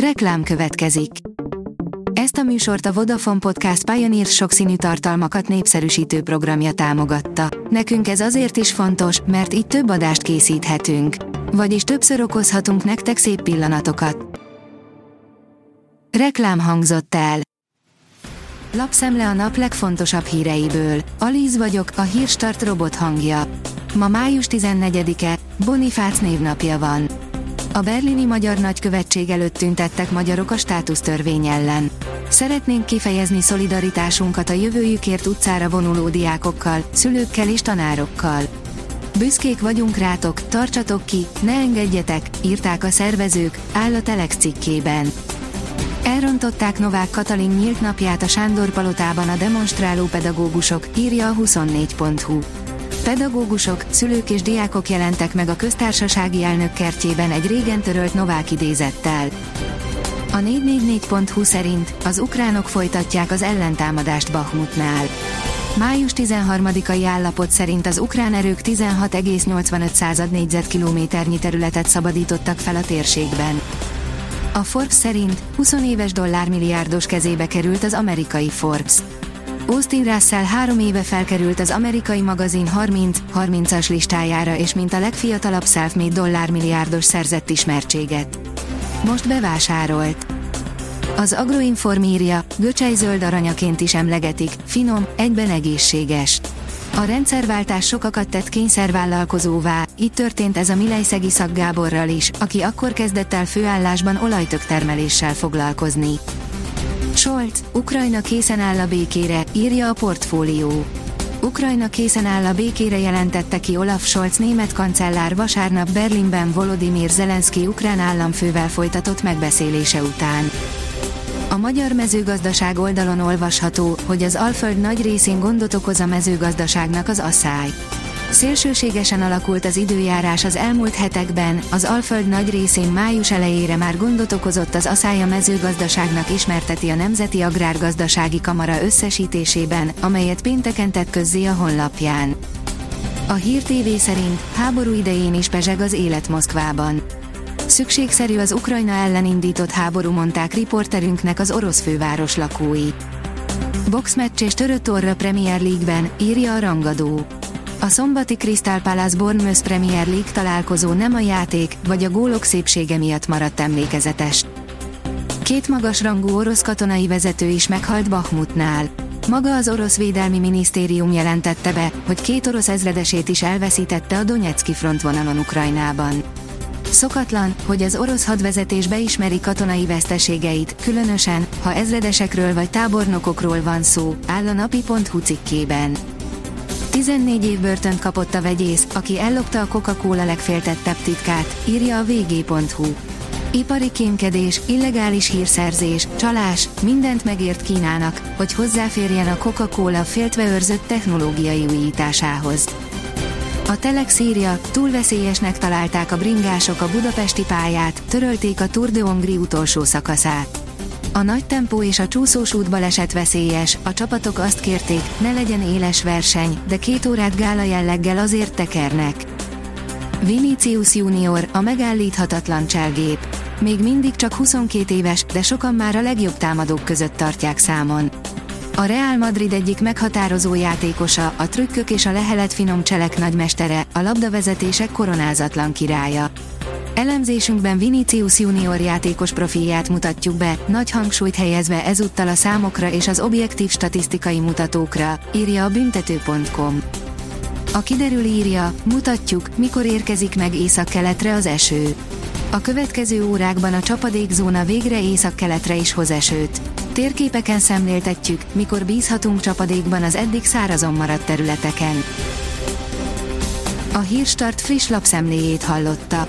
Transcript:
Reklám következik. Ezt a műsort a Vodafone Podcast Pioneer sokszínű tartalmakat népszerűsítő programja támogatta. Nekünk ez azért is fontos, mert így több adást készíthetünk. Vagyis többször okozhatunk nektek szép pillanatokat. Reklám hangzott el. Lapszemle a nap legfontosabb híreiből. Alíz vagyok, a hírstart robot hangja. Ma május 14-e, Bonifác névnapja van. A berlini magyar nagykövetség előtt tüntettek magyarok a státusztörvény ellen. Szeretnénk kifejezni szolidaritásunkat a jövőjükért utcára vonuló diákokkal, szülőkkel és tanárokkal. Büszkék vagyunk rátok, tartsatok ki, ne engedjetek, írták a szervezők, áll a Telex cikkében. Elrontották Novák Katalin nyílt napját a Sándor palotában a demonstráló pedagógusok, írja a 24.hu. Pedagógusok, szülők és diákok jelentek meg a köztársasági elnök kertjében egy régen törölt Novák idézettel. A 444.hu szerint az ukránok folytatják az ellentámadást Bahmutnál. Május 13-ai állapot szerint az ukrán erők 16,85 négyzetkilométernyi területet szabadítottak fel a térségben. A Forbes szerint 20 éves dollármilliárdos kezébe került az amerikai Forbes. Austin Russell három éve felkerült az amerikai magazin 30-30-as listájára és mint a legfiatalabb self-made dollármilliárdos szerzett ismertséget. Most bevásárolt. Az Agroinform írja, göcsej zöld aranyaként is emlegetik, finom, egyben egészséges. A rendszerváltás sokakat tett kényszervállalkozóvá, így történt ez a Milejszegi Szakgáborral is, aki akkor kezdett el főállásban olajtök termeléssel foglalkozni. Scholz, Ukrajna készen áll a békére, írja a portfólió. Ukrajna készen áll a békére jelentette ki Olaf Scholz német kancellár vasárnap Berlinben Volodymyr Zelenszky ukrán államfővel folytatott megbeszélése után. A magyar mezőgazdaság oldalon olvasható, hogy az Alföld nagy részén gondot okoz a mezőgazdaságnak az asszály. Szélsőségesen alakult az időjárás az elmúlt hetekben, az Alföld nagy részén május elejére már gondot okozott az aszája mezőgazdaságnak ismerteti a Nemzeti Agrárgazdasági Kamara összesítésében, amelyet pénteken tett közzé a honlapján. A Hír TV szerint háború idején is pezseg az élet Moszkvában. Szükségszerű az Ukrajna ellen indított háború mondták riporterünknek az orosz főváros lakói. Boxmatch és törött orra Premier League-ben, írja a rangadó. A szombati Crystal Palace Bournemouth Premier League találkozó nem a játék, vagy a gólok szépsége miatt maradt emlékezetes. Két magas rangú orosz katonai vezető is meghalt Bakhmutnál. Maga az orosz védelmi minisztérium jelentette be, hogy két orosz ezredesét is elveszítette a Donetszki frontvonalon Ukrajnában. Szokatlan, hogy az orosz hadvezetés beismeri katonai veszteségeit, különösen, ha ezredesekről vagy tábornokokról van szó, áll a napi.hu cikkében. 14 év börtönt kapott a vegyész, aki ellopta a Coca-Cola legféltettebb titkát, írja a vg.hu. Ipari kémkedés, illegális hírszerzés, csalás, mindent megért Kínának, hogy hozzáférjen a Coca-Cola féltve őrzött technológiai újításához. A Telex írja, túl veszélyesnek találták a bringások a budapesti pályát, törölték a Tour de Hongrie utolsó szakaszát. A nagy tempó és a csúszós út baleset veszélyes, a csapatok azt kérték, ne legyen éles verseny, de két órát gála jelleggel azért tekernek. Vinicius Junior, a megállíthatatlan cselgép. Még mindig csak 22 éves, de sokan már a legjobb támadók között tartják számon. A Real Madrid egyik meghatározó játékosa, a trükkök és a lehelet finom cselek nagymestere, a labdavezetések koronázatlan királya. Elemzésünkben Vinicius Junior játékos profilját mutatjuk be, nagy hangsúlyt helyezve ezúttal a számokra és az objektív statisztikai mutatókra, írja a büntető.com. A kiderül írja, mutatjuk, mikor érkezik meg észak-keletre az eső. A következő órákban a csapadékzóna végre észak-keletre is hoz esőt. Térképeken szemléltetjük, mikor bízhatunk csapadékban az eddig szárazon maradt területeken. A Hírstart friss lapszemléjét hallotta.